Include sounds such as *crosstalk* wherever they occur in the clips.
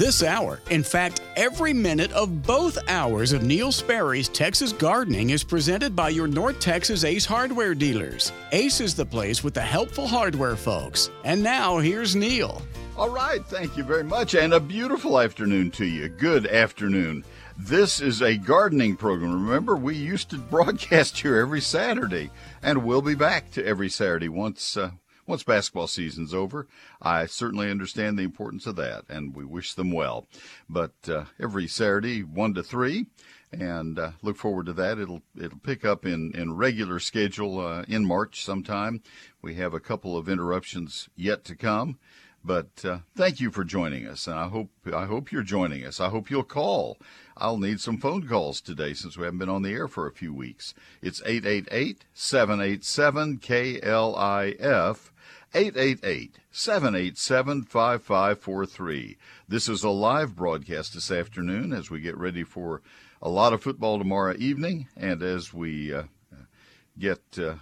This hour, in fact, every minute of both hours of Neil Sperry's Texas Gardening is presented by your North Texas Ace hardware dealers. Ace is the place with the helpful hardware folks. And now, here's Neil. All right, thank you very much, and a beautiful afternoon to you. Good afternoon. This is a gardening program. Remember, we used to *laughs* broadcast here every Saturday, and we'll be back to every Saturday once uh, once basketball season's over. I certainly understand the importance of that, and we wish them well. But uh, every Saturday, one to three, and uh, look forward to that. It'll it'll pick up in in regular schedule uh, in March sometime. We have a couple of interruptions yet to come. But uh, thank you for joining us, and I hope I hope you're joining us. I hope you'll call. I'll need some phone calls today since we haven't been on the air for a few weeks. It's 888 787 KLIF. 888 787 5543. This is a live broadcast this afternoon as we get ready for a lot of football tomorrow evening and as we uh, get uh,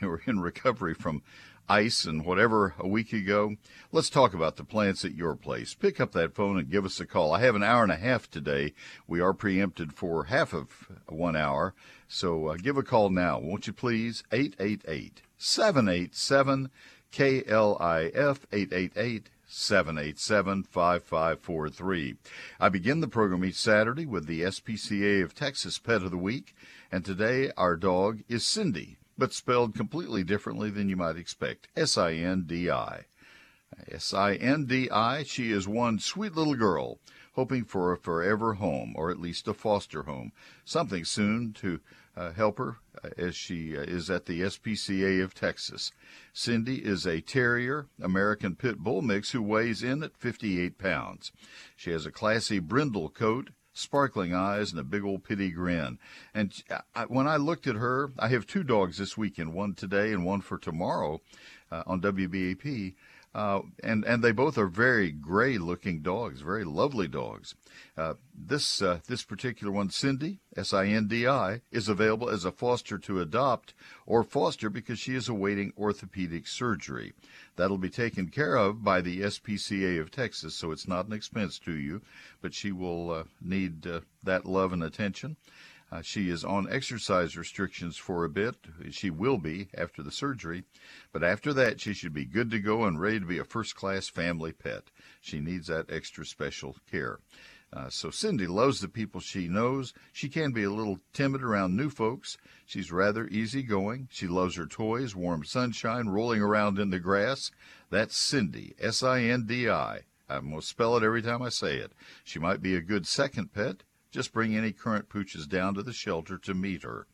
*laughs* in recovery from ice and whatever a week ago. Let's talk about the plants at your place. Pick up that phone and give us a call. I have an hour and a half today. We are preempted for half of one hour. So uh, give a call now, won't you please? 888 787 KLIF 888 787 5543. I begin the program each Saturday with the SPCA of Texas Pet of the Week, and today our dog is Cindy but spelled completely differently than you might expect. S I N D I. S I N D I. She is one sweet little girl, hoping for a forever home, or at least a foster home. Something soon to uh, help her uh, as she uh, is at the SPCA of Texas. Cindy is a terrier, American Pit Bull mix who weighs in at 58 pounds. She has a classy brindle coat sparkling eyes and a big old pity grin. And I, when I looked at her, I have two dogs this weekend, one today and one for tomorrow uh, on WBAP. Uh, and and they both are very gray looking dogs, very lovely dogs. Uh, this uh, this particular one, Cindy S I N D I, is available as a foster to adopt or foster because she is awaiting orthopedic surgery. That'll be taken care of by the SPCA of Texas, so it's not an expense to you, but she will uh, need uh, that love and attention. Uh, she is on exercise restrictions for a bit. She will be after the surgery, but after that, she should be good to go and ready to be a first class family pet. She needs that extra special care. Uh, so Cindy loves the people she knows. She can be a little timid around new folks. She's rather easygoing. She loves her toys, warm sunshine, rolling around in the grass. That's Cindy, S I N D I. I'm going to spell it every time I say it. She might be a good second pet. Just bring any current pooches down to the shelter to meet her.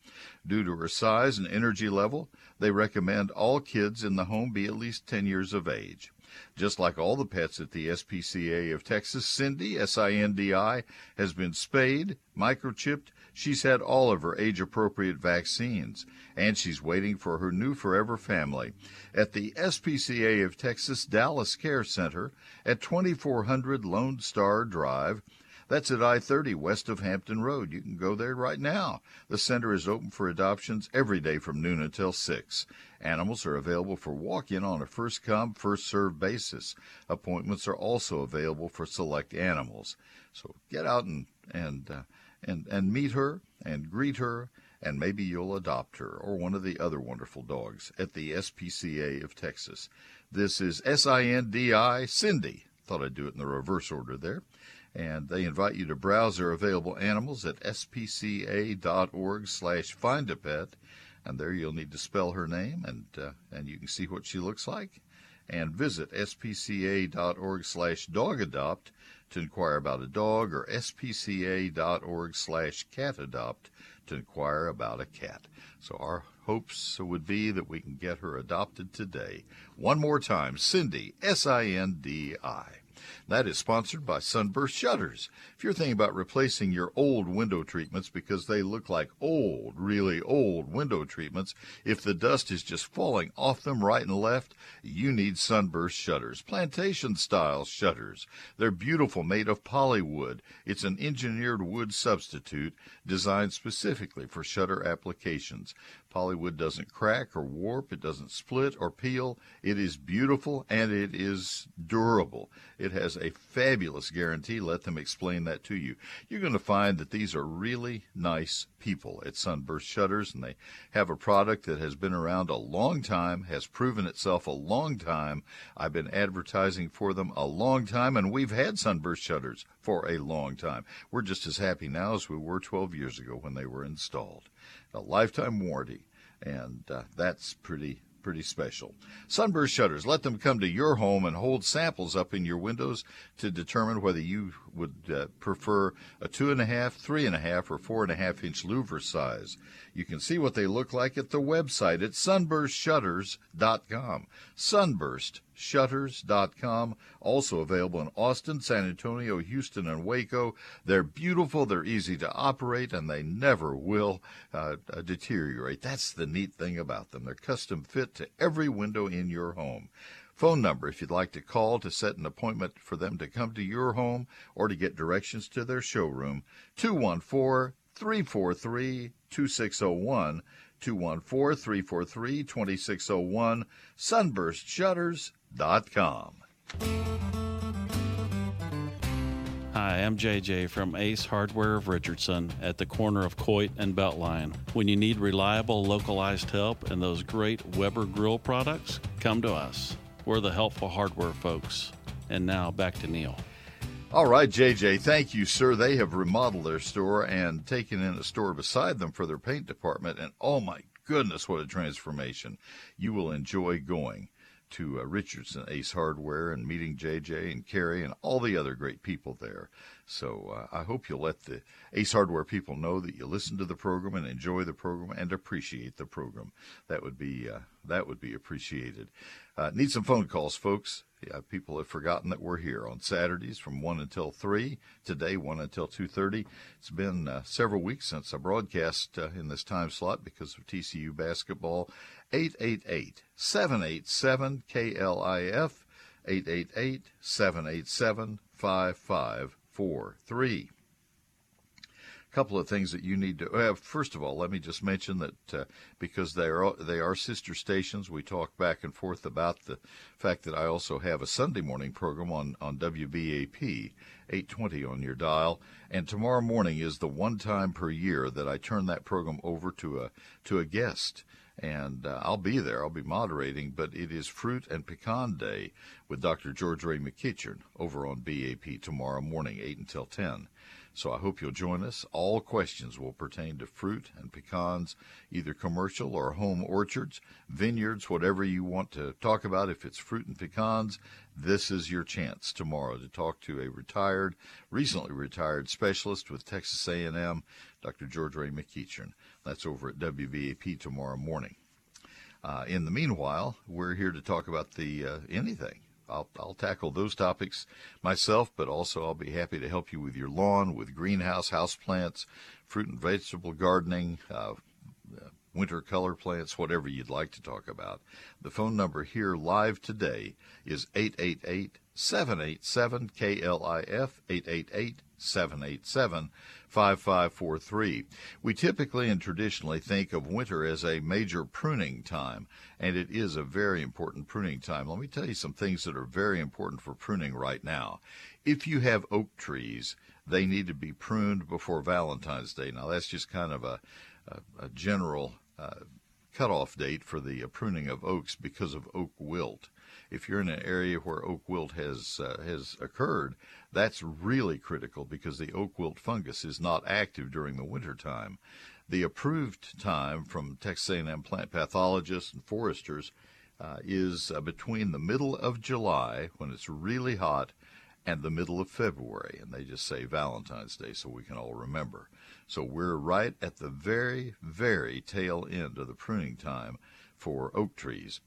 Due to her size and energy level, they recommend all kids in the home be at least 10 years of age. Just like all the pets at the SPCA of Texas, Cindy, S I N D I, has been spayed, microchipped, she's had all of her age appropriate vaccines, and she's waiting for her new forever family at the SPCA of Texas Dallas Care Center at 2400 Lone Star Drive. That's at I 30 west of Hampton Road. You can go there right now. The center is open for adoptions every day from noon until 6. Animals are available for walk in on a first come, first served basis. Appointments are also available for select animals. So get out and, and, uh, and, and meet her and greet her and maybe you'll adopt her or one of the other wonderful dogs at the SPCA of Texas. This is S I N D I Cindy. Thought I'd do it in the reverse order there and they invite you to browse their available animals at spca.org slash find a pet and there you'll need to spell her name and uh, and you can see what she looks like. And visit spca.org slash dog adopt to inquire about a dog or spca.org slash cat adopt to inquire about a cat. So our hopes would be that we can get her adopted today. One more time cindy s-i-n-d-i that is sponsored by Sunburst Shutters. If you're thinking about replacing your old window treatments because they look like old, really old window treatments, if the dust is just falling off them right and left, you need Sunburst Shutters. Plantation style shutters. They're beautiful, made of polywood. It's an engineered wood substitute designed specifically for shutter applications. Polywood doesn't crack or warp, it doesn't split or peel. It is beautiful and it is durable. It has a fabulous guarantee. Let them explain that to you. You're going to find that these are really nice people at Sunburst Shutters, and they have a product that has been around a long time, has proven itself a long time. I've been advertising for them a long time, and we've had Sunburst Shutters for a long time. We're just as happy now as we were 12 years ago when they were installed a lifetime warranty, and uh, that's pretty pretty special. Sunburst shutters, let them come to your home and hold samples up in your windows to determine whether you would uh, prefer a two and a half, three and a half, or four and a half inch louver size. You can see what they look like at the website at sunburstshutters.com. Sunburstshutters.com. Also available in Austin, San Antonio, Houston, and Waco. They're beautiful, they're easy to operate, and they never will uh, uh, deteriorate. That's the neat thing about them. They're custom fit to every window in your home. Phone number if you'd like to call to set an appointment for them to come to your home or to get directions to their showroom 214 343 2601. 214 343 2601. Sunburstshutters.com. Hi, I'm JJ from Ace Hardware of Richardson at the corner of Coit and Beltline. When you need reliable, localized help and those great Weber grill products, come to us. We're the helpful hardware folks. And now back to Neil. All right, JJ, thank you, sir. They have remodeled their store and taken in a store beside them for their paint department. And oh my goodness, what a transformation. You will enjoy going to uh, Richardson Ace Hardware and meeting JJ and Carrie and all the other great people there. So uh, I hope you'll let the Ace Hardware people know that you listen to the program and enjoy the program and appreciate the program. That would be uh, that would be appreciated. Uh, need some phone calls, folks. Yeah, people have forgotten that we're here on Saturdays from one until three. Today, one until two thirty. It's been uh, several weeks since I broadcast uh, in this time slot because of TCU basketball. 888 787 KLIF 888 787 four three. A couple of things that you need to. Uh, first of all, let me just mention that uh, because they are they are sister stations, we talk back and forth about the fact that I also have a Sunday morning program on on WBAP 820 on your dial, and tomorrow morning is the one time per year that I turn that program over to a to a guest and uh, I'll be there. I'll be moderating, but it is Fruit and Pecan Day with Dr. George Ray McEachern over on BAP tomorrow morning, 8 until 10. So I hope you'll join us. All questions will pertain to fruit and pecans, either commercial or home orchards, vineyards, whatever you want to talk about. If it's fruit and pecans, this is your chance tomorrow to talk to a retired, recently retired specialist with Texas A&M, Dr. George Ray McEachern. That's over at WBAP tomorrow morning. Uh, in the meanwhile, we're here to talk about the uh, anything I'll, I'll tackle those topics myself, but also I'll be happy to help you with your lawn, with greenhouse, house plants, fruit and vegetable gardening, uh, winter color plants, whatever you'd like to talk about. The phone number here live today is 888 787 KLIF 888 787 5543. We typically and traditionally think of winter as a major pruning time, and it is a very important pruning time. Let me tell you some things that are very important for pruning right now. If you have oak trees, they need to be pruned before Valentine's Day. Now, that's just kind of a, a, a general uh, cutoff date for the uh, pruning of oaks because of oak wilt if you're in an area where oak wilt has uh, has occurred, that's really critical because the oak wilt fungus is not active during the winter time. The approved time from Texas A&M plant pathologists and foresters uh, is uh, between the middle of July when it's really hot and the middle of February, and they just say Valentine's Day so we can all remember. So we're right at the very, very tail end of the pruning time for oak trees.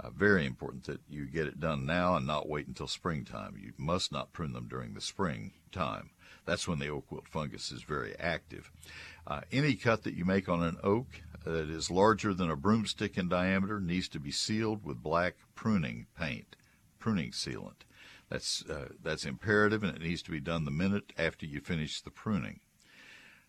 Uh, very important that you get it done now and not wait until springtime. You must not prune them during the spring time. That's when the oak wilt fungus is very active. Uh, any cut that you make on an oak that is larger than a broomstick in diameter needs to be sealed with black pruning paint, pruning sealant. That's uh, that's imperative, and it needs to be done the minute after you finish the pruning.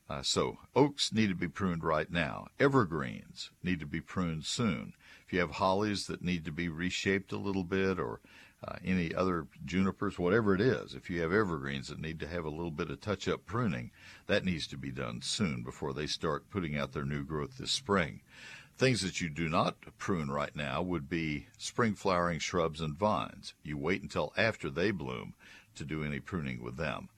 Uh, so oaks need to be pruned right now. Evergreens need to be pruned soon. If you have hollies that need to be reshaped a little bit or uh, any other junipers, whatever it is, if you have evergreens that need to have a little bit of touch up pruning, that needs to be done soon before they start putting out their new growth this spring. Things that you do not prune right now would be spring flowering shrubs and vines. You wait until after they bloom to do any pruning with them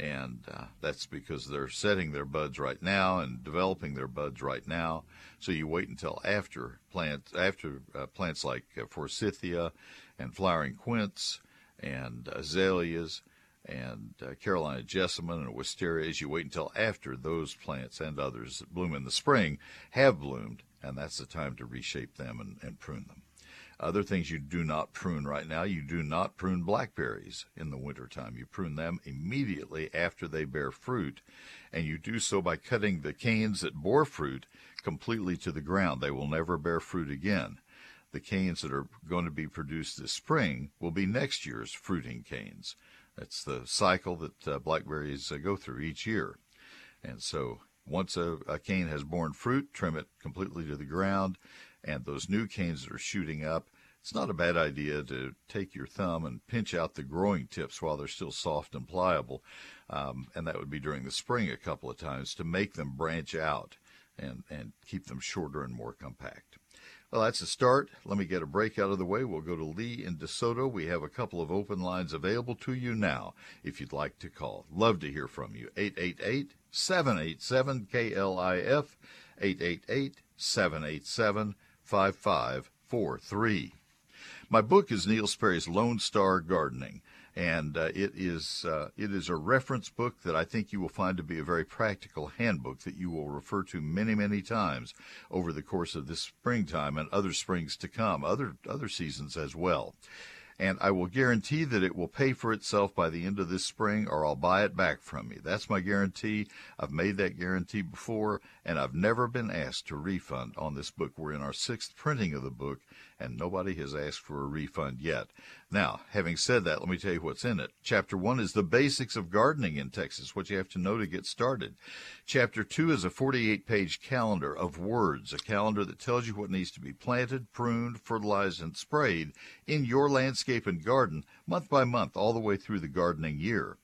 and uh, that's because they're setting their buds right now and developing their buds right now. So you wait until after plants after uh, plants like uh, forsythia and flowering quince and azaleas and uh, Carolina jessamine and wisterias. You wait until after those plants and others that bloom in the spring have bloomed, and that's the time to reshape them and, and prune them. Other things you do not prune right now, you do not prune blackberries in the wintertime. You prune them immediately after they bear fruit, and you do so by cutting the canes that bore fruit completely to the ground. They will never bear fruit again. The canes that are going to be produced this spring will be next year's fruiting canes. That's the cycle that uh, blackberries uh, go through each year. And so once a, a cane has borne fruit, trim it completely to the ground and those new canes that are shooting up, it's not a bad idea to take your thumb and pinch out the growing tips while they're still soft and pliable. Um, and that would be during the spring a couple of times to make them branch out and, and keep them shorter and more compact. Well, that's a start. Let me get a break out of the way. We'll go to Lee in DeSoto. We have a couple of open lines available to you now if you'd like to call. Love to hear from you. 888 787 KLIF, 888 787 5543. My book is Neil Sperry's Lone Star Gardening, and uh, it is uh, it is a reference book that I think you will find to be a very practical handbook that you will refer to many many times over the course of this springtime and other springs to come, other other seasons as well and I will guarantee that it will pay for itself by the end of this spring or I'll buy it back from you. That's my guarantee. I've made that guarantee before and I've never been asked to refund on this book. We're in our sixth printing of the book and nobody has asked for a refund yet. Now, having said that, let me tell you what's in it. Chapter one is the basics of gardening in Texas, what you have to know to get started. Chapter two is a 48 page calendar of words, a calendar that tells you what needs to be planted, pruned, fertilized, and sprayed in your landscape and garden month by month all the way through the gardening year.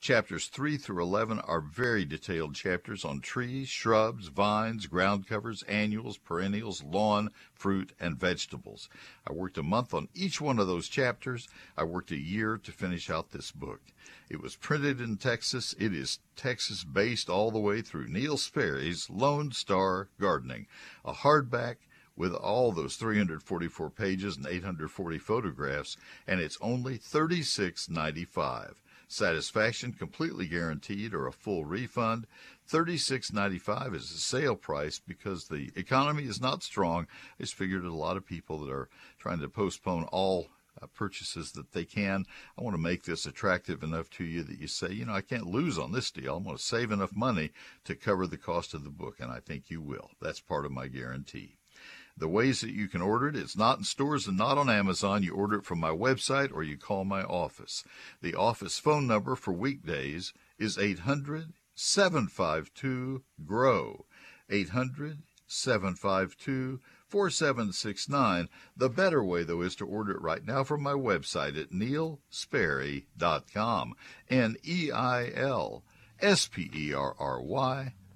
Chapters 3 through 11 are very detailed chapters on trees, shrubs, vines, ground covers, annuals, perennials, lawn, fruit, and vegetables. I worked a month on each one of those chapters. I worked a year to finish out this book. It was printed in Texas. It is Texas based all the way through Neil Sperry's Lone Star Gardening, a hardback with all those 344 pages and 840 photographs, and it's only $36.95. Satisfaction completely guaranteed or a full refund. $36.95 is the sale price because the economy is not strong. I just figured a lot of people that are trying to postpone all uh, purchases that they can. I want to make this attractive enough to you that you say, you know, I can't lose on this deal. I'm going to save enough money to cover the cost of the book, and I think you will. That's part of my guarantee. The ways that you can order it, it's not in stores and not on Amazon. You order it from my website or you call my office. The office phone number for weekdays is 800 752 GROW. 800 752 4769. The better way, though, is to order it right now from my website at neilsperry.com. N E I L S P E R R Y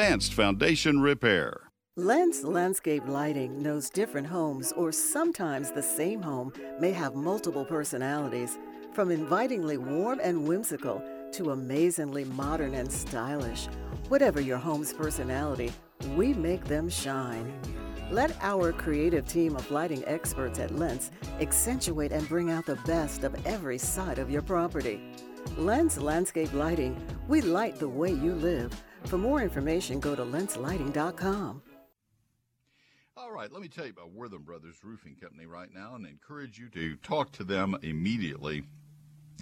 Foundation Repair. Lens Landscape Lighting knows different homes, or sometimes the same home, may have multiple personalities. From invitingly warm and whimsical to amazingly modern and stylish. Whatever your home's personality, we make them shine. Let our creative team of lighting experts at Lens accentuate and bring out the best of every side of your property. Lens Landscape Lighting, we light the way you live For more information, go to lenslighting.com. All right, let me tell you about Wortham Brothers Roofing Company right now and encourage you to talk to them immediately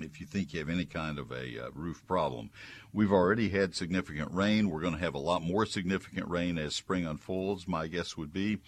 if you think you have any kind of a uh, roof problem. We've already had significant rain. We're going to have a lot more significant rain as spring unfolds, my guess would be.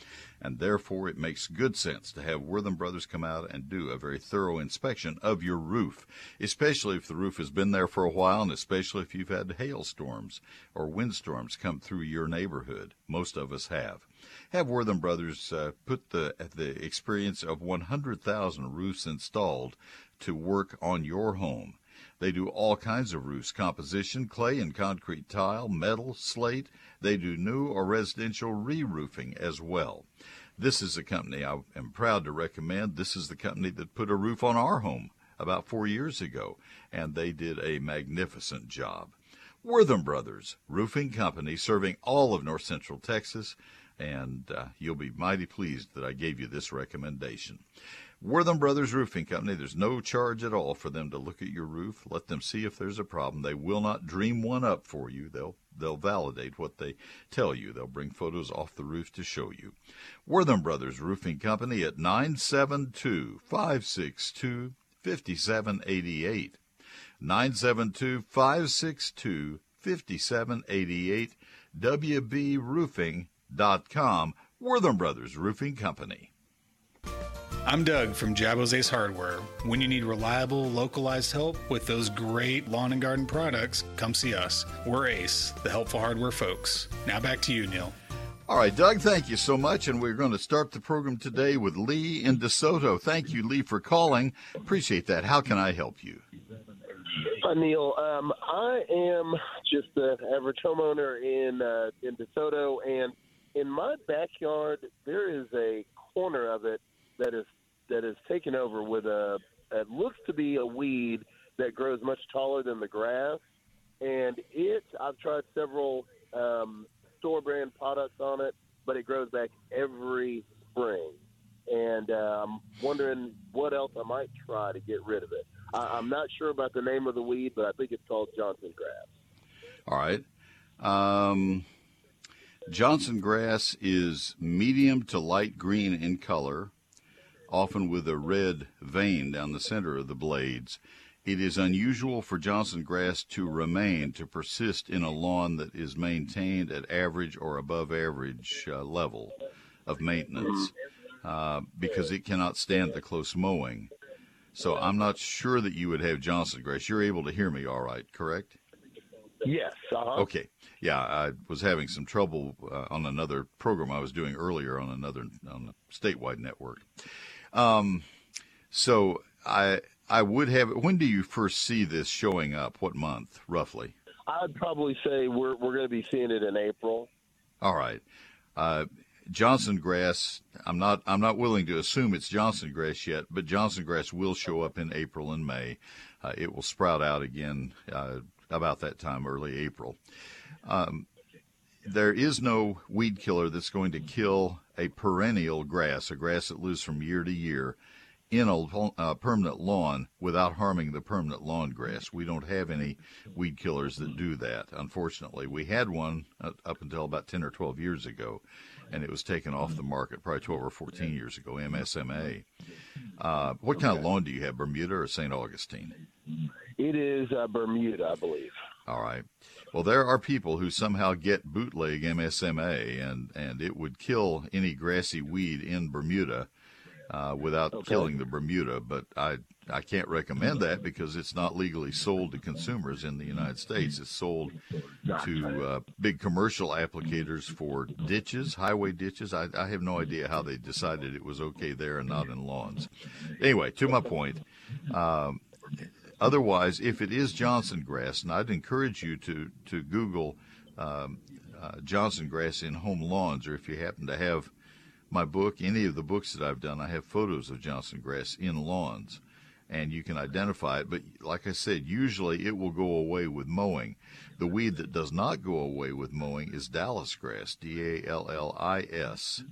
And therefore, it makes good sense to have Wortham Brothers come out and do a very thorough inspection of your roof, especially if the roof has been there for a while and especially if you've had hailstorms or windstorms come through your neighborhood. Most of us have. Have Wortham Brothers uh, put the, the experience of 100,000 roofs installed to work on your home. They do all kinds of roofs composition, clay and concrete tile, metal, slate. They do new or residential re roofing as well. This is a company I am proud to recommend. This is the company that put a roof on our home about four years ago, and they did a magnificent job. Wortham Brothers, roofing company serving all of north central Texas, and uh, you'll be mighty pleased that I gave you this recommendation. Wortham Brothers Roofing Company, there's no charge at all for them to look at your roof. Let them see if there's a problem. They will not dream one up for you. They'll they'll validate what they tell you. They'll bring photos off the roof to show you. Wortham Brothers Roofing Company at 972 562 5788. 972 562 5788. WBRoofing.com. Wortham Brothers Roofing Company. I'm Doug from Jabo's Ace Hardware. When you need reliable, localized help with those great lawn and garden products, come see us. We're Ace, the helpful hardware folks. Now back to you, Neil. All right, Doug, thank you so much. And we're going to start the program today with Lee in DeSoto. Thank you, Lee, for calling. Appreciate that. How can I help you? Hi, Neil. Um, I am just an average homeowner in uh, in DeSoto, and in my backyard, there is a corner of it that is that is taken over with a it looks to be a weed that grows much taller than the grass, and it I've tried several um, store brand products on it, but it grows back every spring, and uh, I'm wondering what else I might try to get rid of it. I, I'm not sure about the name of the weed, but I think it's called Johnson grass. All right. Um, Johnson grass is medium to light green in color often with a red vein down the center of the blades. It is unusual for Johnson grass to remain, to persist in a lawn that is maintained at average or above average uh, level of maintenance uh, because it cannot stand the close mowing. So I'm not sure that you would have Johnson grass. You're able to hear me all right, correct? Yes. Uh-huh. Okay. Yeah, I was having some trouble uh, on another program I was doing earlier on another on a statewide network. Um, so I I would have. When do you first see this showing up? What month, roughly? I'd probably say we're we're going to be seeing it in April. All right. Uh, Johnson grass. I'm not. I'm not willing to assume it's Johnson grass yet, but Johnson grass will show up in April and May. Uh, it will sprout out again uh, about that time, early April. Um, there is no weed killer that's going to kill a perennial grass, a grass that lives from year to year, in a uh, permanent lawn without harming the permanent lawn grass. We don't have any weed killers that do that, unfortunately. We had one uh, up until about 10 or 12 years ago, and it was taken off the market probably 12 or 14 years ago, MSMA. Uh, what kind of lawn do you have, Bermuda or St. Augustine? It is uh, Bermuda, I believe. All right. Well, there are people who somehow get bootleg MSMA, and, and it would kill any grassy weed in Bermuda uh, without okay. killing the Bermuda. But I I can't recommend that because it's not legally sold to consumers in the United States. It's sold to uh, big commercial applicators for ditches, highway ditches. I, I have no idea how they decided it was okay there and not in lawns. Anyway, to my point. Um, Otherwise, if it is Johnson grass, and I'd encourage you to to Google um, uh, Johnson grass in home lawns, or if you happen to have my book, any of the books that I've done, I have photos of Johnson grass in lawns, and you can identify it. But like I said, usually it will go away with mowing. The weed that does not go away with mowing is Dallis grass, D A L L I S,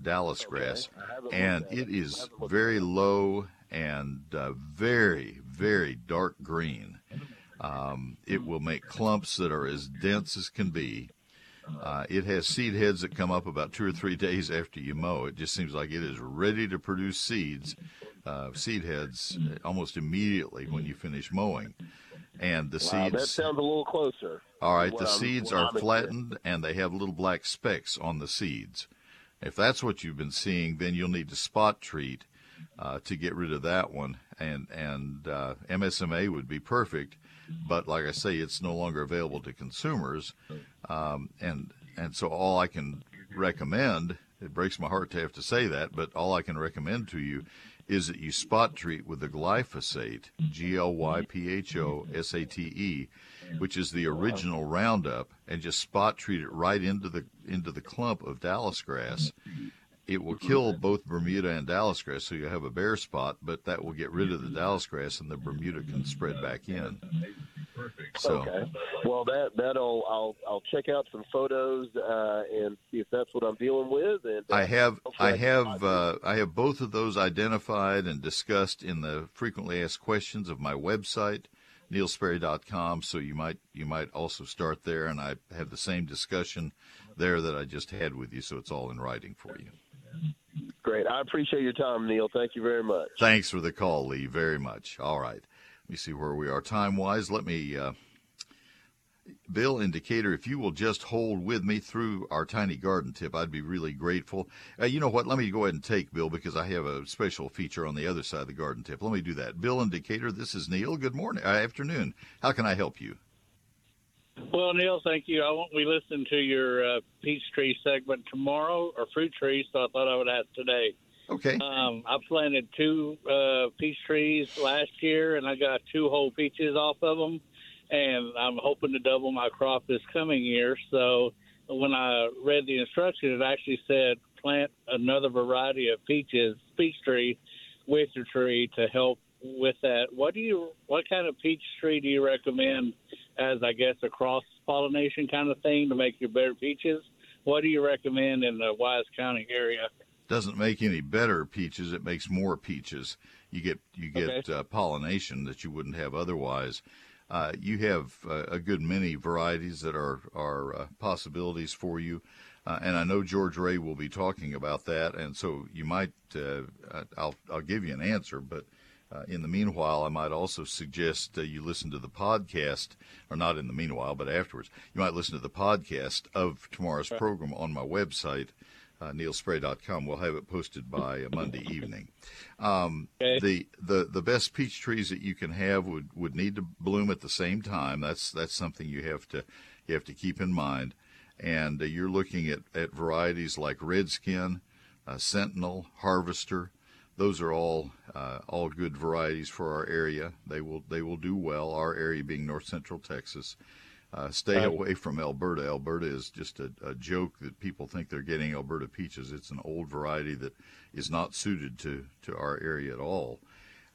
Dallis grass, and it is very low and uh, very, very dark green. Um, it will make clumps that are as dense as can be. Uh, it has seed heads that come up about two or three days after you mow. It just seems like it is ready to produce seeds, uh, seed heads, almost immediately when you finish mowing. And the Wow, seeds. that sounds a little closer. All right, the I'm- seeds are I'm flattened and they have little black specks on the seeds. If that's what you've been seeing, then you'll need to spot treat uh, to get rid of that one. And and uh, MSMA would be perfect, but like I say, it's no longer available to consumers. Um, and and so all I can recommend, it breaks my heart to have to say that, but all I can recommend to you is that you spot treat with the glyphosate, G L Y P H O S A T E, which is the original Roundup, and just spot treat it right into the into the clump of Dallis grass. It will kill both Bermuda and Dallis grass, so you have a bare spot, but that will get rid of the Dallis grass, and the Bermuda can spread back in. So, Okay. Well, that that'll I'll I'll check out some photos uh, and see if that's what I'm dealing with. And uh, I have I have uh, I have both of those identified and discussed in the frequently asked questions of my website, neilsperry.com. So you might you might also start there, and I have the same discussion there that I just had with you. So it's all in writing for you. Great. I appreciate your time, Neil. Thank you very much. Thanks for the call, Lee. Very much. All right. Let me see where we are time wise. Let me. Uh, Bill in Decatur, if you will just hold with me through our tiny garden tip, I'd be really grateful. Uh, you know what? Let me go ahead and take Bill because I have a special feature on the other side of the garden tip. Let me do that. Bill in Decatur, this is Neil. Good morning, uh, afternoon. How can I help you? Well, Neil, thank you. I won't be listening to your uh, peach tree segment tomorrow or fruit trees, so I thought I would ask today. Okay. Um, I planted two uh, peach trees last year, and I got two whole peaches off of them, and I'm hoping to double my crop this coming year. So when I read the instructions, it actually said plant another variety of peaches, peach tree, with your tree to help with that. What do you? What kind of peach tree do you recommend as I guess a cross pollination kind of thing to make your better peaches? What do you recommend in the Wise County area? doesn't make any better peaches. It makes more peaches. You get you get Okay. uh, pollination that you wouldn't have otherwise. Uh, you have uh, a good many varieties that are are uh, possibilities for you, uh, and I know George Ray will be talking about that. And so you might uh, I'll I'll give you an answer, but. Uh, in the meanwhile, I might also suggest uh, you listen to the podcast, or not in the meanwhile, but afterwards. You might listen to the podcast of tomorrow's program on my website, uh, neilsperry.com. We'll have it posted by uh, Monday evening. Um, Okay. The the the best peach trees that you can have would would need to bloom at the same time. That's that's something you have to you have to keep in mind. And uh, you're looking at at varieties like Redskin, uh, Sentinel, Harvester. Those are all uh, all good varieties for our area. They will they will do well. Our area being north central Texas. Uh, stay away from Elberta. Elberta is just a, a joke that people think they're getting Elberta peaches. It's an old variety that is not suited to, to our area at all.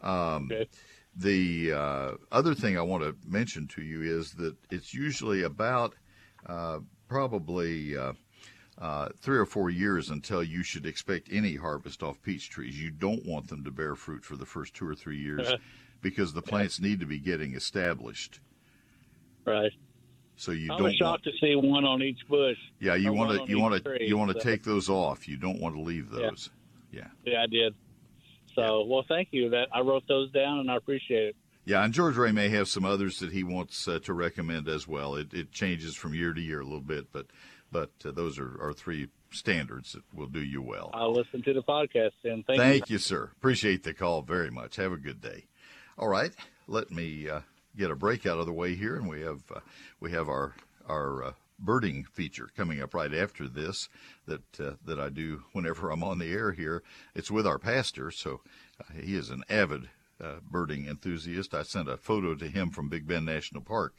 Um, Okay. The uh, other thing I want to mention to you is that it's usually about uh, probably uh, three or four years until you should expect any harvest off peach trees. You don't want them to bear fruit for the first two or three years *laughs* because the plants need to be getting established. Right. So you I don't was shocked to see one on each bush. Yeah, you want to you want to you want to so- take those off. You don't want to leave those. Yeah. Yeah, I did. So, well, thank you. That I wrote those down, and I appreciate it. Yeah, and George Ray may have some others that he wants uh, to recommend as well. It, it changes from year to year a little bit, but but uh, those are, are three standards that will do you well. I'll listen to the podcast, and thank, Thank you, sir. Appreciate the call very much. Have a good day. All right, let me uh, get a break out of the way here, and we have uh, we have our our uh, birding feature coming up right after this that uh, that I do whenever I'm on the air here. It's with our pastor, so uh, he is an avid uh, birding enthusiast. I sent a photo to him from Big Bend National Park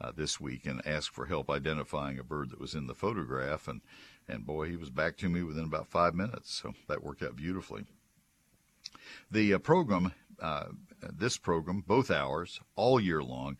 uh, this week and asked for help identifying a bird that was in the photograph, and and boy, he was back to me within about five minutes. So that worked out beautifully. The uh, program, uh, this program, both hours, all year long.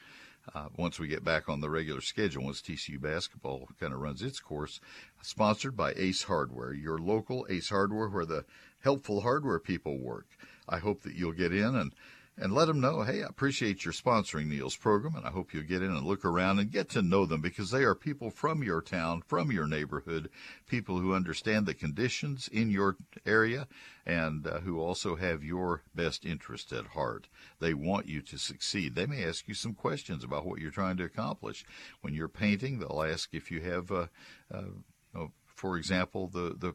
Uh, once we get back on the regular schedule, once TCU basketball kind of runs its course, sponsored by Ace Hardware, your local Ace Hardware, where the helpful hardware people work. I hope that you'll get in and and let them know, hey, I appreciate your sponsoring Neil's program, and I hope you'll get in and look around and get to know them because they are people from your town, from your neighborhood, people who understand the conditions in your area, and uh, who also have your best interest at heart. They want you to succeed. They may ask you some questions about what you're trying to accomplish. When you're painting, they'll ask if you have, uh, uh, oh, for example, the the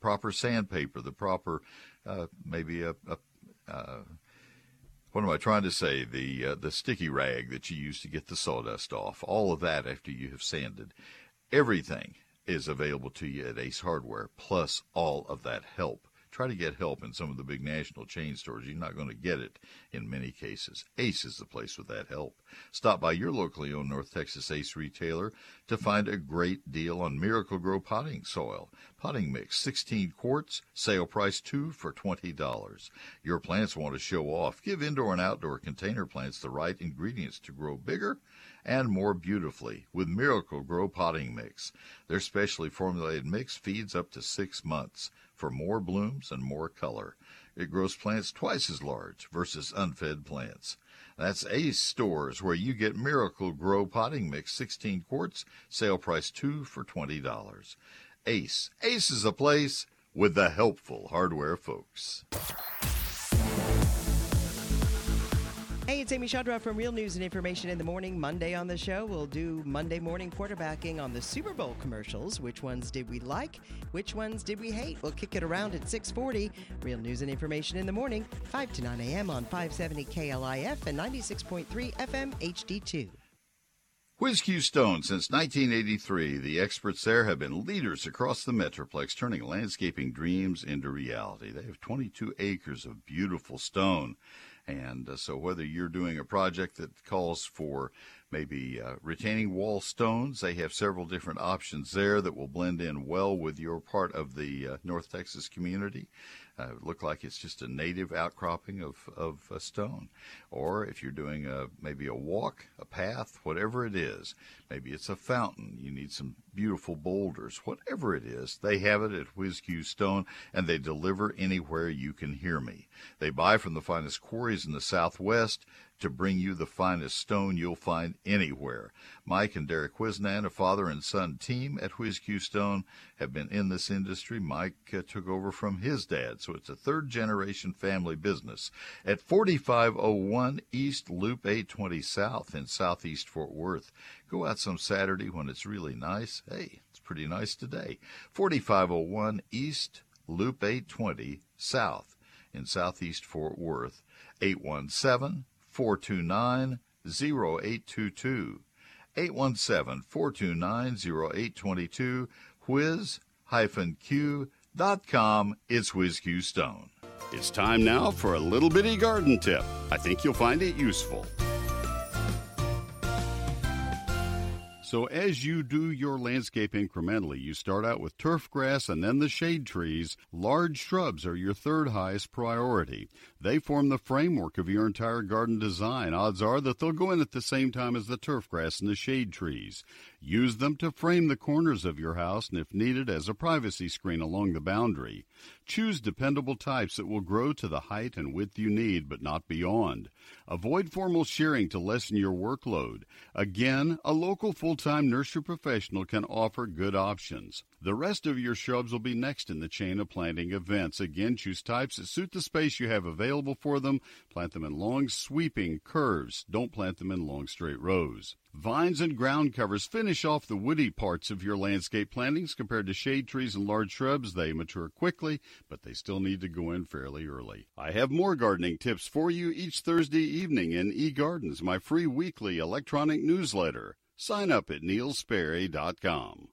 proper sandpaper, the proper uh, maybe a, a uh, what am I trying to say? The uh, the sticky rag that you use to get the sawdust off. All of that after you have sanded. Everything is available to you at Ace Hardware, plus all of that help. Try to get help in some of the big national chain stores. You're not going to get it in many cases. Ace is the place with that help. Stop by your locally owned North Texas Ace retailer to find a great deal on Miracle-Gro potting soil. Potting mix, 16 quarts, sale price 2 for $20. Your plants want to show off. Give indoor and outdoor container plants the right ingredients to grow bigger and more beautifully with Miracle-Gro potting mix. Their specially formulated mix feeds up to six months for more blooms and more color. It grows plants twice as large versus unfed plants. That's Ace Stores where you get Miracle-Gro potting mix 16 quarts, sale price 2 for $20. Ace. Ace is a place with the helpful hardware folks. Hey, it's Amy Chandra from Real News and Information in the Morning. Monday on the show, we'll do Monday morning quarterbacking on the Super Bowl commercials. Which ones did we like? Which ones did we hate? We'll kick it around at 640. Real News and Information in the Morning, 5 to 9 a.m. on 570 KLIF and 96.3 FM HD2. WhizQ Stone, since 1983, the experts there have been leaders across the Metroplex, turning landscaping dreams into reality. They have 22 acres of beautiful stone. And uh, so, whether you're doing a project that calls for maybe uh, retaining wall stones, they have several different options there that will blend in well with your part of the uh, North Texas community. Uh, look like it's just a native outcropping of, of a stone. Or if you're doing a, maybe a walk, a path, whatever it is, maybe it's a fountain, you need some beautiful boulders, whatever it is, they have it at WhizQ Stone and they deliver anywhere you can hear me. They buy from the finest quarries in the Southwest to bring you the finest stone you'll find anywhere. Mike and Derek Wisnan, a father and son team at WhizQ Stone, have been in this industry. Mike uh, took over from his dad, so it's a third generation family business. At 4501 East Loop 820 South in Southeast Fort Worth. Go out some Saturday when it's really nice. Hey, it's pretty nice today. 4501 East Loop 820 South in Southeast Fort Worth. 817 429 0822. 817 429 0822. Whiz-Q.com. It's WhizQ Stone. It's time now for a little bitty garden tip. I think you'll find it useful. So, as you do your landscape incrementally, you start out with turf grass and then the shade trees. Large shrubs are your third highest priority. They form the framework of your entire garden design. Odds are that they'll go in at the same time as the turf grass and the shade trees. Use them to frame the corners of your house and, if needed, as a privacy screen along the boundary. Choose dependable types that will grow to the height and width you need, but not beyond. Avoid formal shearing to lessen your workload. Again, a local full time nursery professional can offer good options. The rest of your shrubs will be next in the chain of planting events. Again, choose types that suit the space you have available for them. Plant them in long, sweeping curves. Don't plant them in long, straight rows. Vines and ground covers finish off the woody parts of your landscape plantings compared to shade trees and large shrubs. They mature quickly, but they still need to go in fairly early. I have more gardening tips for you each Thursday evening in eGardens, my free weekly electronic newsletter. Sign up at neilsperry.com.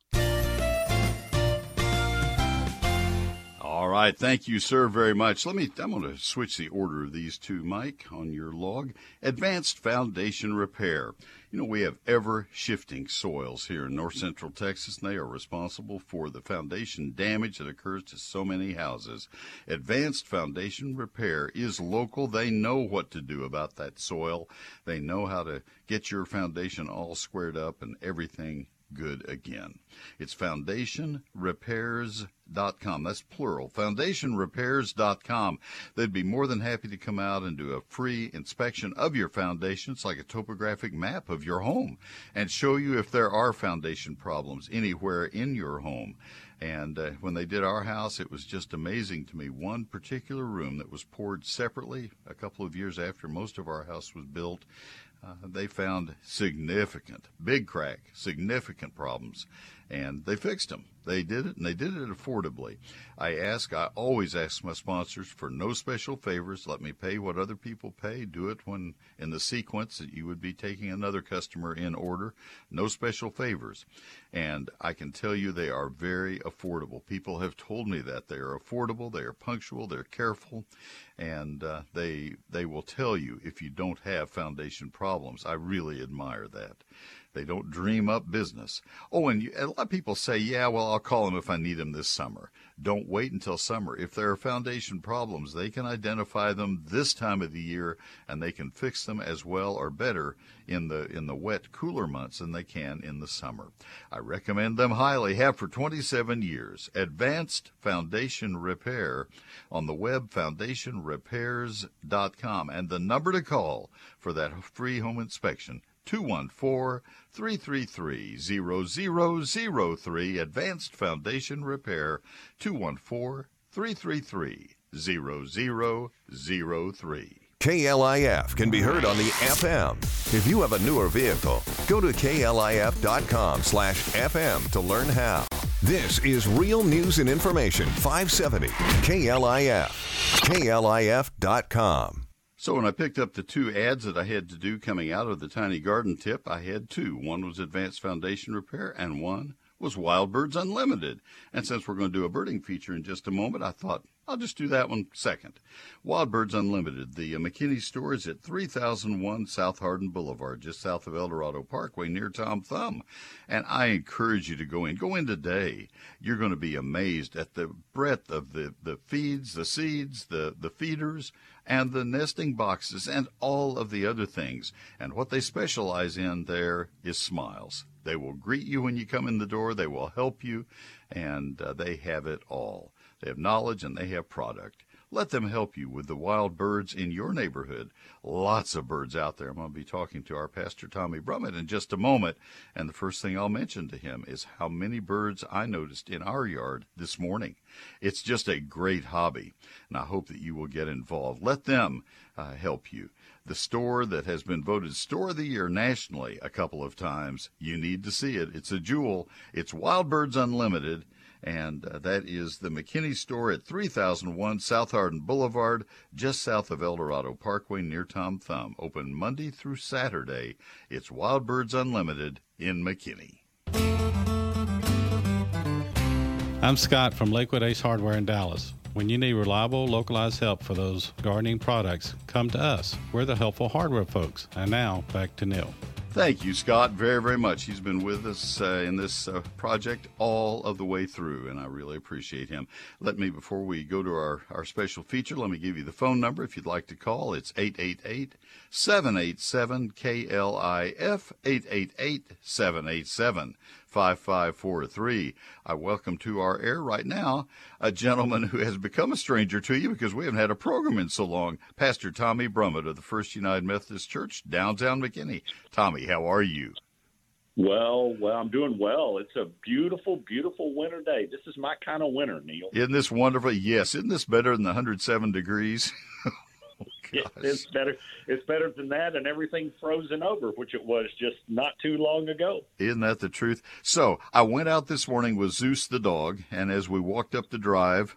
All right, thank you, sir, very much. Let me. I'm going to switch the order of these two, Mike, on your log. Advanced Foundation Repair. You know, we have ever shifting soils here in north central Texas, and they are responsible for the foundation damage that occurs to so many houses. Advanced Foundation Repair is local. They know what to do about that soil, they know how to get your foundation all squared up and everything good again. It's foundationrepairs.com. That's plural. Foundationrepairs.com. They'd be more than happy to come out and do a free inspection of your foundation. It's like a topographic map of your home and show you if there are foundation problems anywhere in your home. And uh, when they did our house, it was just amazing to me. One particular room that was poured separately a couple of years after most of our house was built, uh, they found significant, big crack, significant problems, and they fixed them. They did it, and they did it affordably. I ask, I always ask my sponsors for no special favors. Let me pay what other people pay. Do it when in the sequence that you would be taking another customer in order. No special favors. And I can tell you they are very affordable. People have told me that they are affordable, they are punctual, they're careful, and uh, they they will tell you if you don't have foundation problems. I really admire that. They don't dream up business. Oh, and you, a lot of people say, yeah, well, I'll call them if I need them this summer. Don't wait until summer. If there are foundation problems, they can identify them this time of the year and they can fix them as well or better in the in the wet, cooler months than they can in the summer. I recommend them highly. Have for 27 years. Advanced Foundation Repair on the web foundationrepairs.com and the number to call for that free home inspection 214 333 0003 Advanced Foundation Repair 214 333 0003. KLIF can be heard on the FM. If you have a newer vehicle, go to klif.com slash FM to learn how. This is Real News and Information 570 KLIF. KLIF.com. So when I picked up the two ads that I had to do coming out of the Tiny Garden tip, I had two. One was Advanced Foundation Repair, and one was Wild Birds Unlimited. And since we're going to do a birding feature in just a moment, I thought I'll just do that one second. Wild Birds Unlimited. The uh, McKinney store is at 3001 South Hardin Boulevard, just south of El Dorado Parkway near Tom Thumb. And I encourage you to go in. Go in today. You're going to be amazed at the breadth of the, the feeds, the seeds, the, the feeders, and the nesting boxes, and all of the other things. And what they specialize in there is smiles. They will greet you when you come in the door, they will help you, and uh, they have it all. They have knowledge and they have product. Let them help you with the wild birds in your neighborhood. Lots of birds out there. I'm going to be talking to our pastor Tommy Brummett in just a moment, and the first thing I'll mention to him is how many birds I noticed in our yard this morning. It's just a great hobby, and I hope that you will get involved. Let them uh, help you the store that has been voted Store of the Year nationally a couple of times. You need to see it. It's a jewel. It's Wild Birds Unlimited, and uh, that is the McKinney store at 3001 South Hardin Boulevard, just south of El Dorado Parkway near Tom Thumb. Open Monday through Saturday. It's Wild Birds Unlimited in McKinney. I'm Scott from Lakewood Ace Hardware in Dallas. When you need reliable, localized help for those gardening products, come to us. We're the helpful hardware folks. And now, back to Neil. Thank you, Scott, very, very much. He's been with us uh, in this uh, project all of the way through, and I really appreciate him. Let me, before we go to our, our special feature, let me give you the phone number if you'd like to call. It's 888 787 KLIF, 888 787 5543. I welcome to our air right now a gentleman who has become a stranger to you because we haven't had a program in so long, Pastor Tommy Brummett of the First United Methodist Church, downtown McKinney. Tommy, how are you? Well, well, I'm doing well. It's a beautiful, beautiful winter day. This is my kind of winter, Neil. Isn't this wonderful? Yes. Isn't this better than the 107 degrees? *laughs* *laughs* it's better. It's better than that, and everything frozen over, which it was just not too long ago. Isn't that the truth? So I went out this morning with Zeus the dog, and as we walked up the drive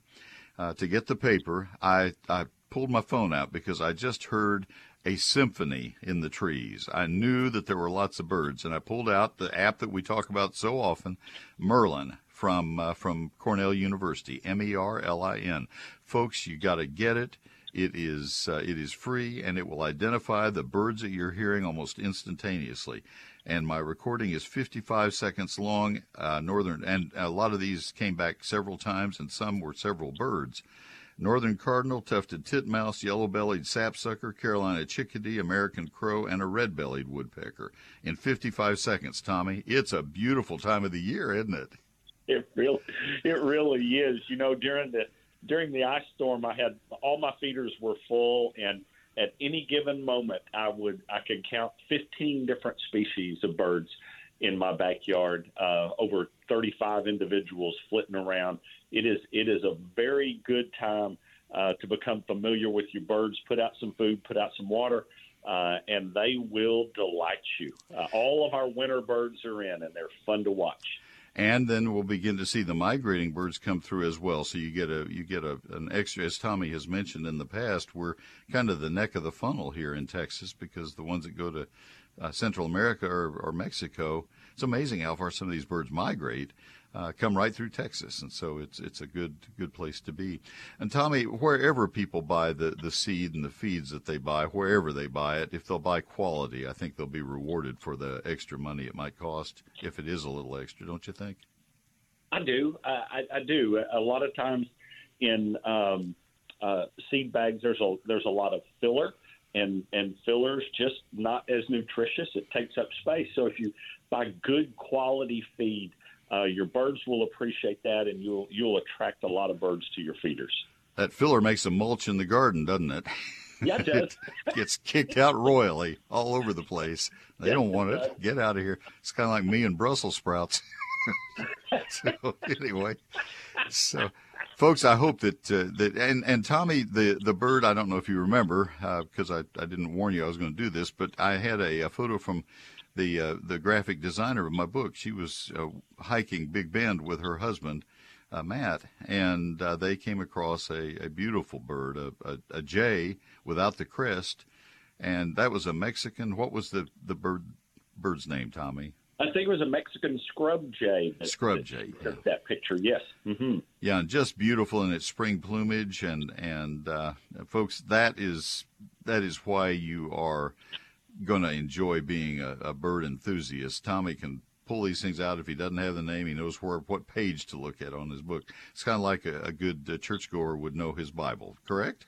uh, to get the paper, I I pulled my phone out because I just heard a symphony in the trees. I knew that there were lots of birds, and I pulled out the app that we talk about so often, Merlin from uh, from Cornell University, M E R L I N. Folks, you got to get it. It is uh, it is free and it will identify the birds that you're hearing almost instantaneously. And my recording is 55 seconds long. Uh, northern and a lot of these came back several times, and some were several birds. northern cardinal, tufted titmouse, yellow-bellied sapsucker, Carolina chickadee, American crow, and a red-bellied woodpecker in 55 seconds. Tommy, it's a beautiful time of the year, isn't it? It really, it really is. You know, during the during the ice storm, I had all my feeders were full, and at any given moment, I would I could count 15 different species of birds in my backyard. Uh, over 35 individuals flitting around. It is it is a very good time uh, to become familiar with your birds. Put out some food, put out some water. Uh, and they will delight you. Uh, all of our winter birds are in, and they're fun to watch and then we'll begin to see the migrating birds come through as well. So you get a you get a an extra, as Tommy has mentioned in the past, we're kind of the neck of the funnel here in Texas because the ones that go to uh, Central America or, or Mexico, it's amazing how far some of these birds migrate uh, come right through Texas, and so it's it's a good good place to be. And Tommy, wherever people buy the the seed and the feeds that they buy, wherever they buy it, if they'll buy quality, I think they'll be rewarded for the extra money it might cost if it is a little extra. Don't you think? I do. I, I do. A lot of times in um, uh, seed bags, there's a there's a lot of filler and and fillers just not as nutritious. It takes up space. So if you buy good quality feed, uh, your birds will appreciate that, and you'll you'll attract a lot of birds to your feeders. That filler makes a mulch in the garden, doesn't it? Yeah, it *laughs* does. it gets kicked out royally all over the place. They don't want it. it. Get out of here. It's kind of like me and Brussels sprouts. *laughs* *laughs* so anyway, so folks, I hope that uh, that and and Tommy, the the bird. I don't know if you remember because uh, I I didn't warn you I was going to do this, but I had a, a photo from the uh, the graphic designer of my book. She was uh, hiking Big Bend with her husband, uh, Matt, and uh, they came across a, a beautiful bird, a, a, a, jay without the crest, and that was a Mexican. What was the the bird bird's name, Tommy? I think it was a Mexican scrub jay. That, scrub jay. Yeah. That picture, yes. Mm-hmm. Yeah, and just beautiful in its spring plumage, and and uh, folks, that is that is why you are going to enjoy being a, a, bird enthusiast. Tommy can pull these things out if he doesn't have the name. He knows where what page to look at on his book. It's kind of like a, a good uh, churchgoer would know his Bible. Correct?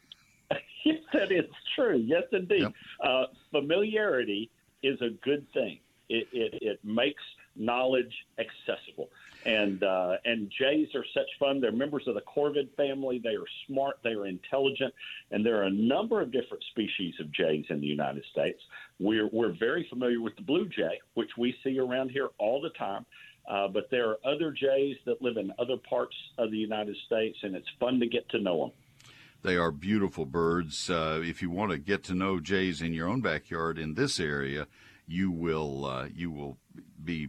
*laughs* yes, that is true. Yes, indeed. Yep. Uh, familiarity is a good thing. It, it, it makes knowledge accessible. And uh, and jays are such fun. They're members of the corvid family. They are smart. They are intelligent, and there are a number of different species of jays in the United States. We're we're very familiar with the blue jay, which we see around here all the time. Uh, but there are other jays that live in other parts of the United States, and it's fun to get to know them. They are beautiful birds. Uh, if you want to get to know jays in your own backyard in this area, you will uh, you will be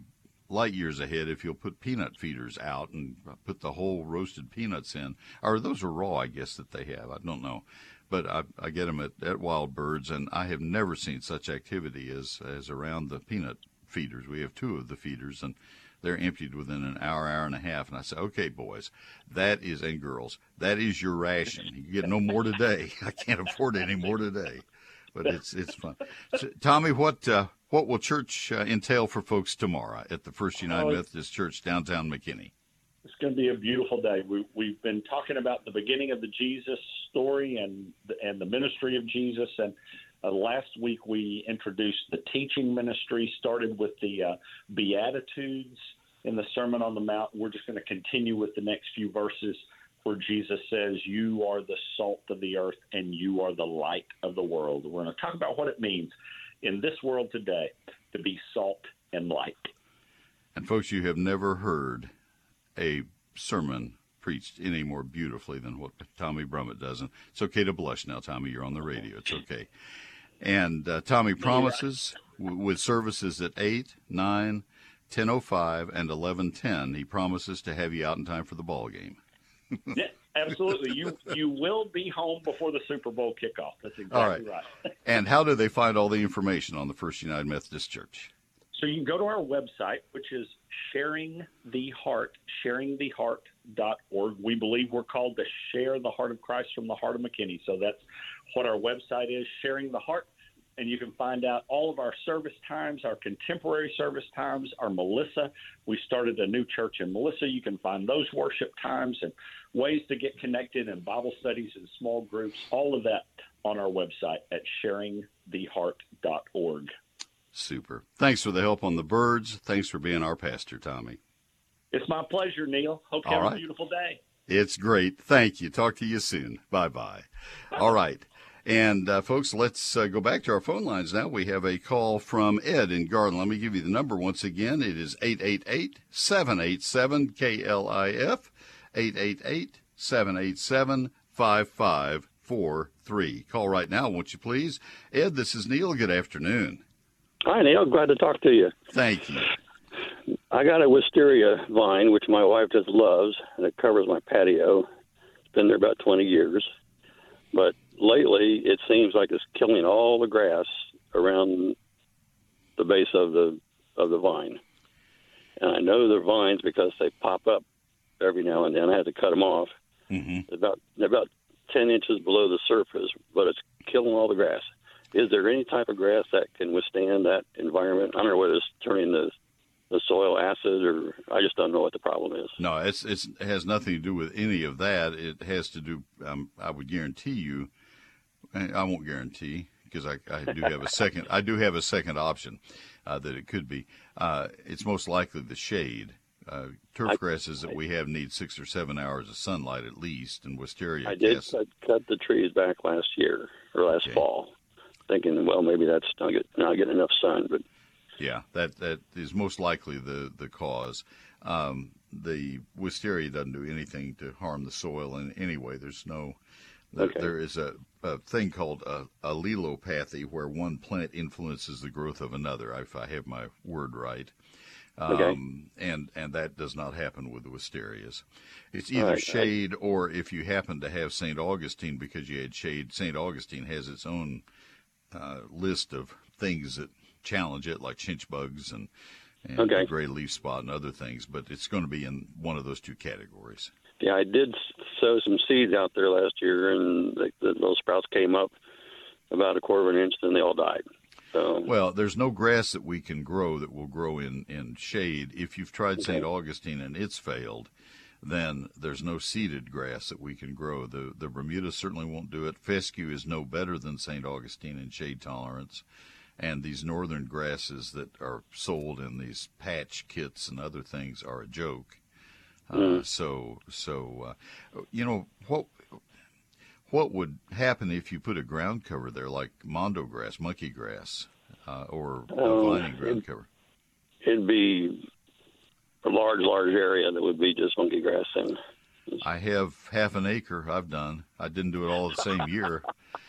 light years ahead if you'll put peanut feeders out and put the whole roasted peanuts in. Or those are raw, I guess, that they have. I don't know. But I, I get them at, at Wild Birds, and I have never seen such activity as, as around the peanut feeders. We have two of the feeders, and they're emptied within an hour, hour and a half. And I say, okay, boys, that is, and girls, that is your ration. You get no more today. *laughs* I can't afford any more today. But it's it's fun. So, Tommy, what uh, what will church uh, entail for folks tomorrow at the First United oh, Methodist Church downtown McKinney? It's going to be a beautiful day. We, we've been talking about the beginning of the Jesus story and and the ministry of Jesus. And uh, last week we introduced the teaching ministry, started with the uh, Beatitudes in the Sermon on the Mount. We're just going to continue with the next few verses where Jesus says, You are the salt of the earth and you are the light of the world. We're going to talk about what it means in this world today to be salt and light. And, folks, you have never heard a sermon preached any more beautifully than what Tommy Brummett does. And it's okay to blush now, Tommy. You're on the radio. It's okay. And uh, Tommy promises w- with services at 8, 9, 10.05, and 11.10, he promises to have you out in time for the ball game. yeah, absolutely. You you will be home before the Super Bowl kickoff. That's exactly right. right. *laughs* and how do they find all the information on the First United Methodist Church? So you can go to our website, which is sharing the heart, sharingtheheart.org. We believe we're called to share the heart of Christ from the heart of McKinney. So that's what our website is, sharing the heart. and you can find out all of our service times, our contemporary service times, our Melissa. We started a new church in Melissa. You can find those worship times and ways to get connected and Bible studies and small groups, all of that on our website at sharingtheheart.org. Super. Thanks for the help on the birds. Thanks for being our pastor, Tommy. It's my pleasure, Neil. Hope you All have right. a beautiful day. It's great. Thank you. Talk to you soon. Bye bye. *laughs* All right. And uh, folks, let's uh, go back to our phone lines now. We have a call from Ed in Garland. Let me give you the number once again. It is 888 787 KLIF, 888 787 5543. Call right now, won't you please? Ed, this is Neil. Good afternoon. Hi, Neil. Glad to talk to you. Thank you. I got a wisteria vine, which my wife just loves, and it covers my patio. It's been there about 20 years. But lately, it seems like it's killing all the grass around the base of the of the vine. And I know they're vines because they pop up every now and then. I had to cut them off. Mm-hmm. About they're about 10 inches below the surface, but it's killing all the grass. Is there any type of grass that can withstand that environment? I don't know whether it's turning the the soil acid or I just don't know what the problem is. No, it's, it's it has nothing to do with any of that. It has to do. Um, I would guarantee you. I won't guarantee because I, I do have a second. I do have a second option uh, that it could be. Uh, it's most likely the shade. Uh, turf I- grasses that we have need six or seven hours of sunlight at least, and wisteria. I did cut, cut the trees back last year or last Okay. fall, thinking, well, maybe that's not get, not getting enough sun. But Yeah, that that is most likely the the cause. Um, the wisteria doesn't do anything to harm the soil in any way. There's no. There, Okay. there is a, a thing called a, allelopathy where one plant influences the growth of another. If I have my word right. Okay. Um, and and that does not happen with the wisterias. It's either right, shade or if you happen to have St. Augustine because you had shade. St. Augustine has its own uh, list of things that challenge it, like chinch bugs and, and Okay. gray leaf spot and other things. But it's going to be in one of those two categories. yeah, I did sow some seeds out there last year, and the, the little sprouts came up about a quarter of an inch, then they all died. So Well, there's no grass that we can grow that will grow in, in shade. If you've tried St. Augustine and it's failed, then there's no seeded grass that we can grow. The the Bermuda certainly won't do it. Fescue is no better than St. Augustine in shade tolerance. And these northern grasses that are sold in these patch kits and other things are a joke. Uh, so so uh, you know what what would happen if you put a ground cover there like mondo grass, monkey grass, uh, or a Oh, vining ground cover? it'd be a large, large area that would be just monkey grass and I have half an acre. I've done. I didn't do it all the same year. *laughs*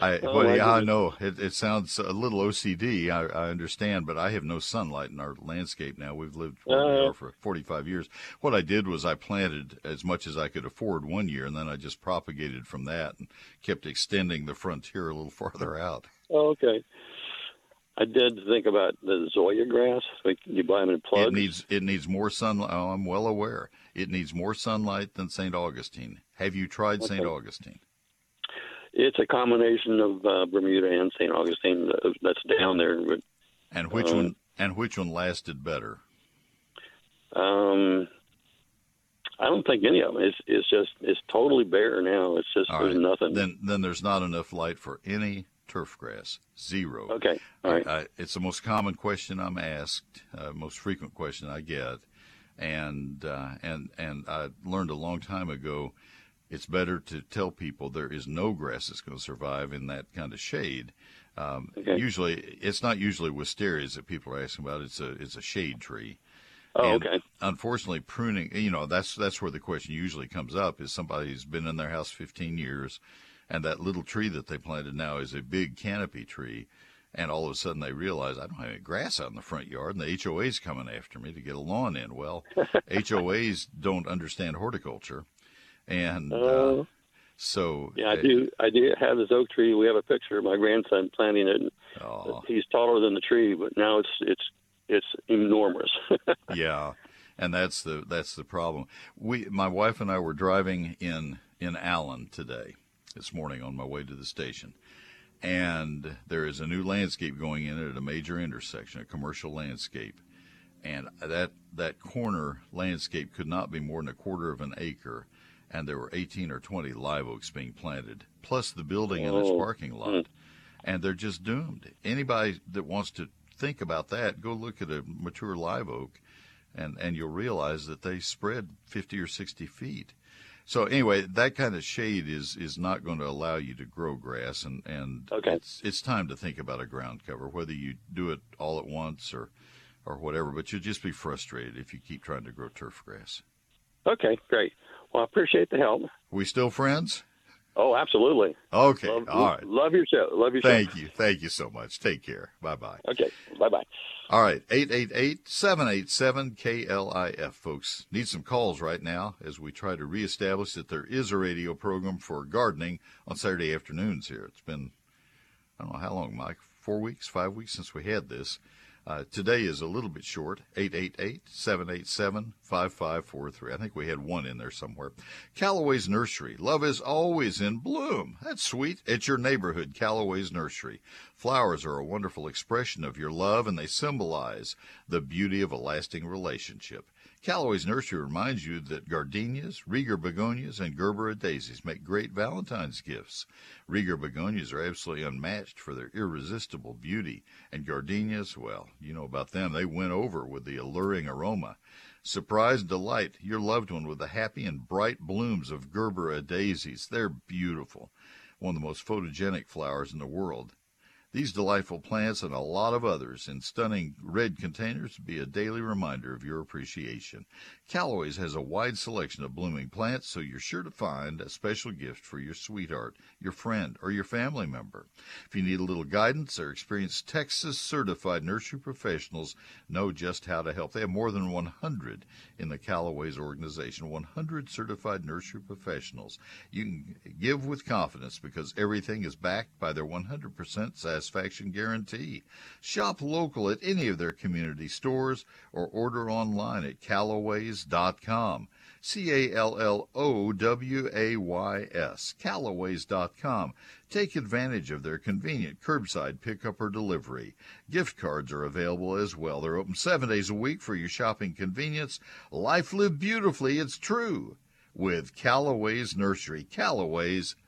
I Oh, well, yeah, I know it, it sounds a little OCD. I, I understand, but I have no sunlight in our landscape now. We've lived where Uh. for 45 years. What I did was I planted as much as I could afford one year, and then I just propagated from that and kept extending the frontier a little *laughs* farther out. Oh, okay. I did think about the Zoysia grass. Like you buy them in plugs. It needs it needs more sunlight. Oh, I'm well aware. It needs more sunlight than St. Augustine. Have you tried St. Augustine? It's a combination of uh, Bermuda and St. Augustine that's down there. And which Uh, one and which one lasted better? um, I don't think any of them. It's it's just it's totally bare now. It's just there's nothing. Then then there's not enough light for any turf grass. Zero. okay, all right. It's the most common question I'm asked, uh, most frequent question I get, and uh, and and I learned a long time ago. It's better to tell people there is no grass that's going to survive in that kind of shade. Um, Okay. Usually, it's not usually wisterias that people are asking about. It's a it's a shade tree. oh, And okay. Unfortunately, pruning, you know, that's that's where the question usually comes up is somebody's been in their house 15 years and that little tree that they planted now is a big canopy tree and all of a sudden they realize I don't have any grass out in the front yard and the HOA's coming after me to get a lawn in. Well, *laughs* HOAs don't understand horticulture. And uh, Uh, so yeah, I uh, do. I do have this oak tree. We have a picture of my grandson planting it. Oh, He's taller than the tree, but now it's it's it's enormous. *laughs* yeah, and that's the that's the problem. We, my wife and I, were driving in in Allen today, this morning on my way to the station, and there is a new landscape going in at a major intersection, a commercial landscape, and that that corner landscape could not be more than a quarter of an acre, and there were 18 or 20 live oaks being planted, plus the building and its Oh. parking lot, hmm. and they're just doomed. Anybody that wants to think about that, go look at a mature live oak, and and you'll realize that they spread 50 or 60 feet. So anyway, that kind of shade is is not going to allow you to grow grass, and and Okay. it's it's time to think about a ground cover, whether you do it all at once or or whatever. But you'll just be frustrated if you keep trying to grow turf grass. Okay, great. Well, I appreciate the help. We still friends? Oh, absolutely. Okay, Love, all right. Love your show. Love your show. Thank you, thank you so much. Take care. Bye bye. Okay, bye bye. All right, 888-787-KLIF, folks. Need some calls right now as we try to reestablish that there is a radio program for gardening on Saturday afternoons here. It's been, I don't know how long, Mike, four weeks, five weeks since we had this. Uh, today is a little bit short, 888-787-5543. I think we had one in there somewhere. Calloway's Nursery. Love is always in bloom. That's sweet. It's your neighborhood, Calloway's Nursery. Flowers are a wonderful expression of your love, and they symbolize the beauty of a lasting relationship. Calloway's Nursery reminds you that gardenias, Rieger begonias, and Gerbera daisies make great Valentine's gifts. Rieger begonias are absolutely unmatched for their irresistible beauty, and gardenias, well, you know about them. They win over with the alluring aroma. Surprise and delight your loved one with the happy and bright blooms of Gerbera daisies. They're beautiful, one of the most photogenic flowers in the world. These delightful plants and a lot of others in stunning red containers be a daily reminder of your appreciation. Calloway's has a wide selection of blooming plants, so you're sure to find a special gift for your sweetheart, your friend, or your family member. If you need a little guidance, our experienced Texas certified nursery professionals know just how to help. They have more than 100 in the Calloway's organization, 100 certified nursery professionals. You can give with confidence because everything is backed by their 100% satisfaction guarantee. Shop local at any of their community stores or order online at calloways.com. C A L L O W A Y S. Calloways.com. Take advantage of their convenient curbside pickup or delivery. Gift cards are available as well. They're open seven days a week for your shopping convenience. Life lived beautifully, it's true. With Calloway's Nursery. Calloways.com.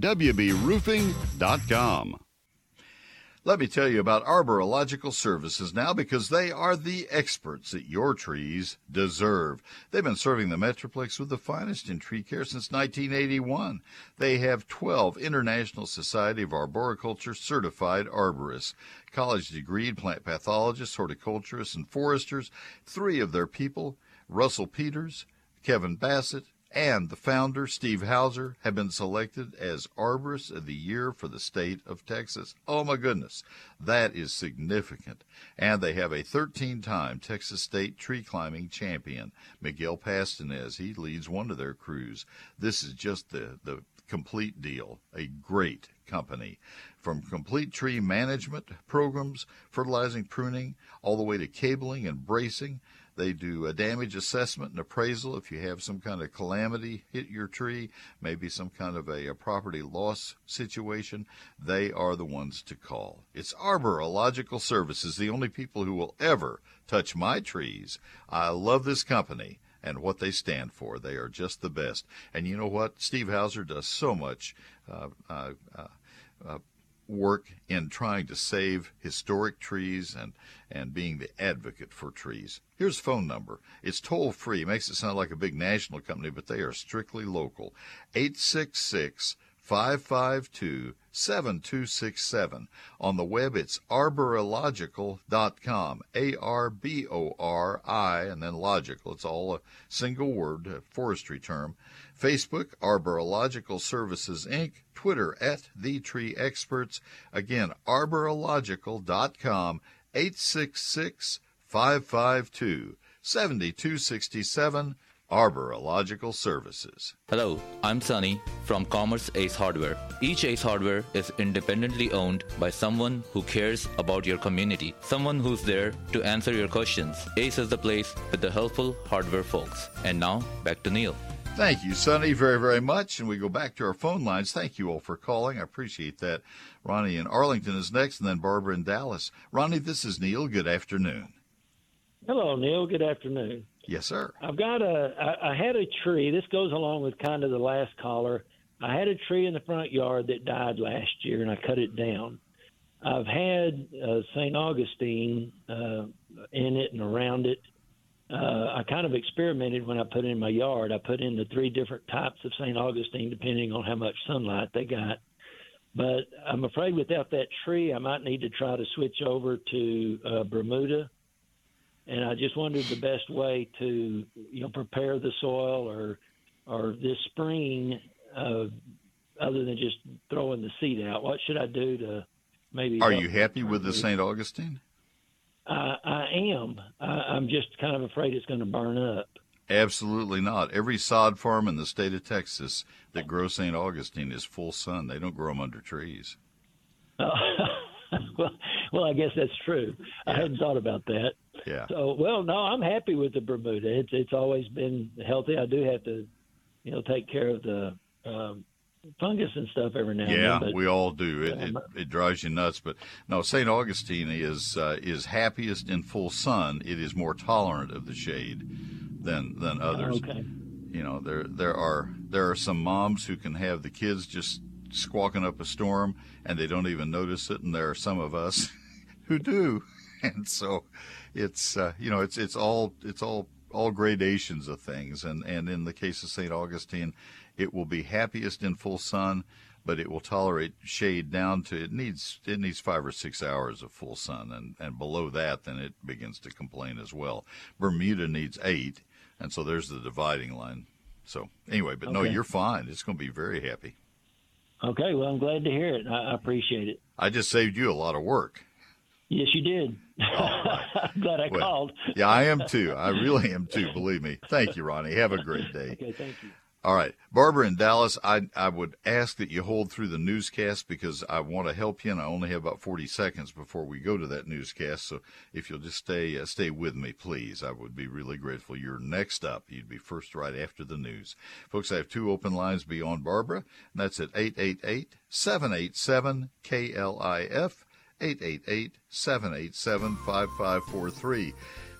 WBRoofing.com. Let me tell you about Arborilogical Services now because they are the experts that your trees deserve. They've been serving the Metroplex with the finest in tree care since 1981. They have 12 International Society of Arboriculture certified arborists, college degreed plant pathologists, horticulturists, and foresters. Three of their people, Russell Peters, Kevin Bassett, and the founder, Steve Houser, have been selected as Arborists of the Year for the state of Texas. Oh my goodness, that is significant. And they have a 13 time Texas State tree climbing champion, Miguel Pastanez. He leads one of their crews. This is just the, the complete deal. A great company. From complete tree management programs, fertilizing, pruning, all the way to cabling and bracing. They do a damage assessment and appraisal if you have some kind of calamity hit your tree, maybe some kind of a, a property loss situation. They are the ones to call. It's Arborilogical Services, the only people who will ever touch my trees. I love this company and what they stand for. They are just the best. And you know what? Steve Houser does so much uh, uh, uh, uh, work in trying to save historic trees and, and being the advocate for trees. Here's a phone number. It's toll free. Makes it sound like a big national company, but they are strictly local. 866 552 7267. On the web, it's arborilogical.com. A R B O R I, and then logical. It's all a single word, a forestry term. Facebook, Arborilogical Services Inc. Twitter, at The Tree Experts. Again, arborilogical.com, 866 552 7267. Arborilogical Services. Hello, I'm Sunny from Commerce Ace Hardware. Each Ace Hardware is independently owned by someone who cares about your community, someone who's there to answer your questions. Ace is the place with the helpful hardware folks. And now, back to Neil. Thank you, Sonny, very, very much. And we go back to our phone lines. Thank you all for calling. I appreciate that. Ronnie in Arlington is next, and then Barbara in Dallas. Ronnie, this is Neil. Good afternoon. Hello, Neil. Good afternoon. Yes, sir. I've got a. I, I had a tree. This goes along with kind of the last caller. I had a tree in the front yard that died last year, and I cut it down. I've had uh, St. Augustine uh, in it and around it. Uh, I kind of experimented when I put in my yard. I put in the three different types of St. Augustine depending on how much sunlight they got. But I'm afraid without that tree, I might need to try to switch over to uh, Bermuda and I just wondered the best way to you know prepare the soil or or this spring, uh, other than just throwing the seed out. What should I do to maybe? Are you happy with the St. Augustine? I, I am. I, I'm just kind of afraid it's going to burn up. Absolutely not. Every sod farm in the state of Texas that grows St. Augustine is full sun. They don't grow them under trees. Uh, *laughs* well, well, I guess that's true. Yeah. I hadn't thought about that. Yeah. So, well, no, I'm happy with the Bermuda. It's it's always been healthy. I do have to, you know, take care of the um, fungus and stuff every now yeah, and then. Yeah, we all do. It, it, it drives you nuts. But no, St. Augustine is uh, is happiest in full sun. It is more tolerant of the shade than than others. okay. You know, there there are there are some moms who can have the kids just squawking up a storm and they don't even notice it, and there are some of us *laughs* who do. *laughs* And so, it's uh, you know it's it's all it's all all gradations of things, and and in the case of St. Augustine, it will be happiest in full sun, but it will tolerate shade down to it needs it needs five or six hours of full sun, and and below that, then it begins to complain as well. Bermuda needs eight, and so there's the dividing line. So anyway, but no, you're fine. It's going to be very happy. Okay, well, I'm glad to hear it. I appreciate it. I just saved you a lot of work. Yes, you did. *laughs* I'm glad I Well, called. yeah, I am too. I really am too. Believe me. Thank you, Ronnie. Have a great day. Okay, thank you. All right, Barbara in Dallas. I I would ask that you hold through the newscast because I want to help you, and I only have about forty seconds before we go to that newscast. So if you'll just stay uh, stay with me, please, I would be really grateful. You're next up. You'd be first right after the news, folks. I have two open lines beyond Barbara, and that's at 888-787 KLIF. 888-787-5543.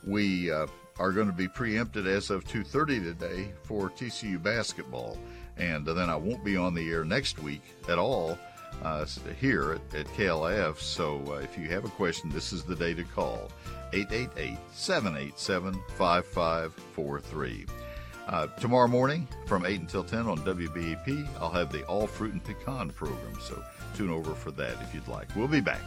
We uh, are going to be preempted as of 2.30 today for TCU basketball. And then I won't be on the air next week at all uh, here at, at KLIF. So uh, if you have a question, this is the day to call. 888-787-5543. Uh, tomorrow morning from 8 until 10 on WBAP, I'll have the All Fruit and Pecan program. So tune over for that if you'd like. We'll be back.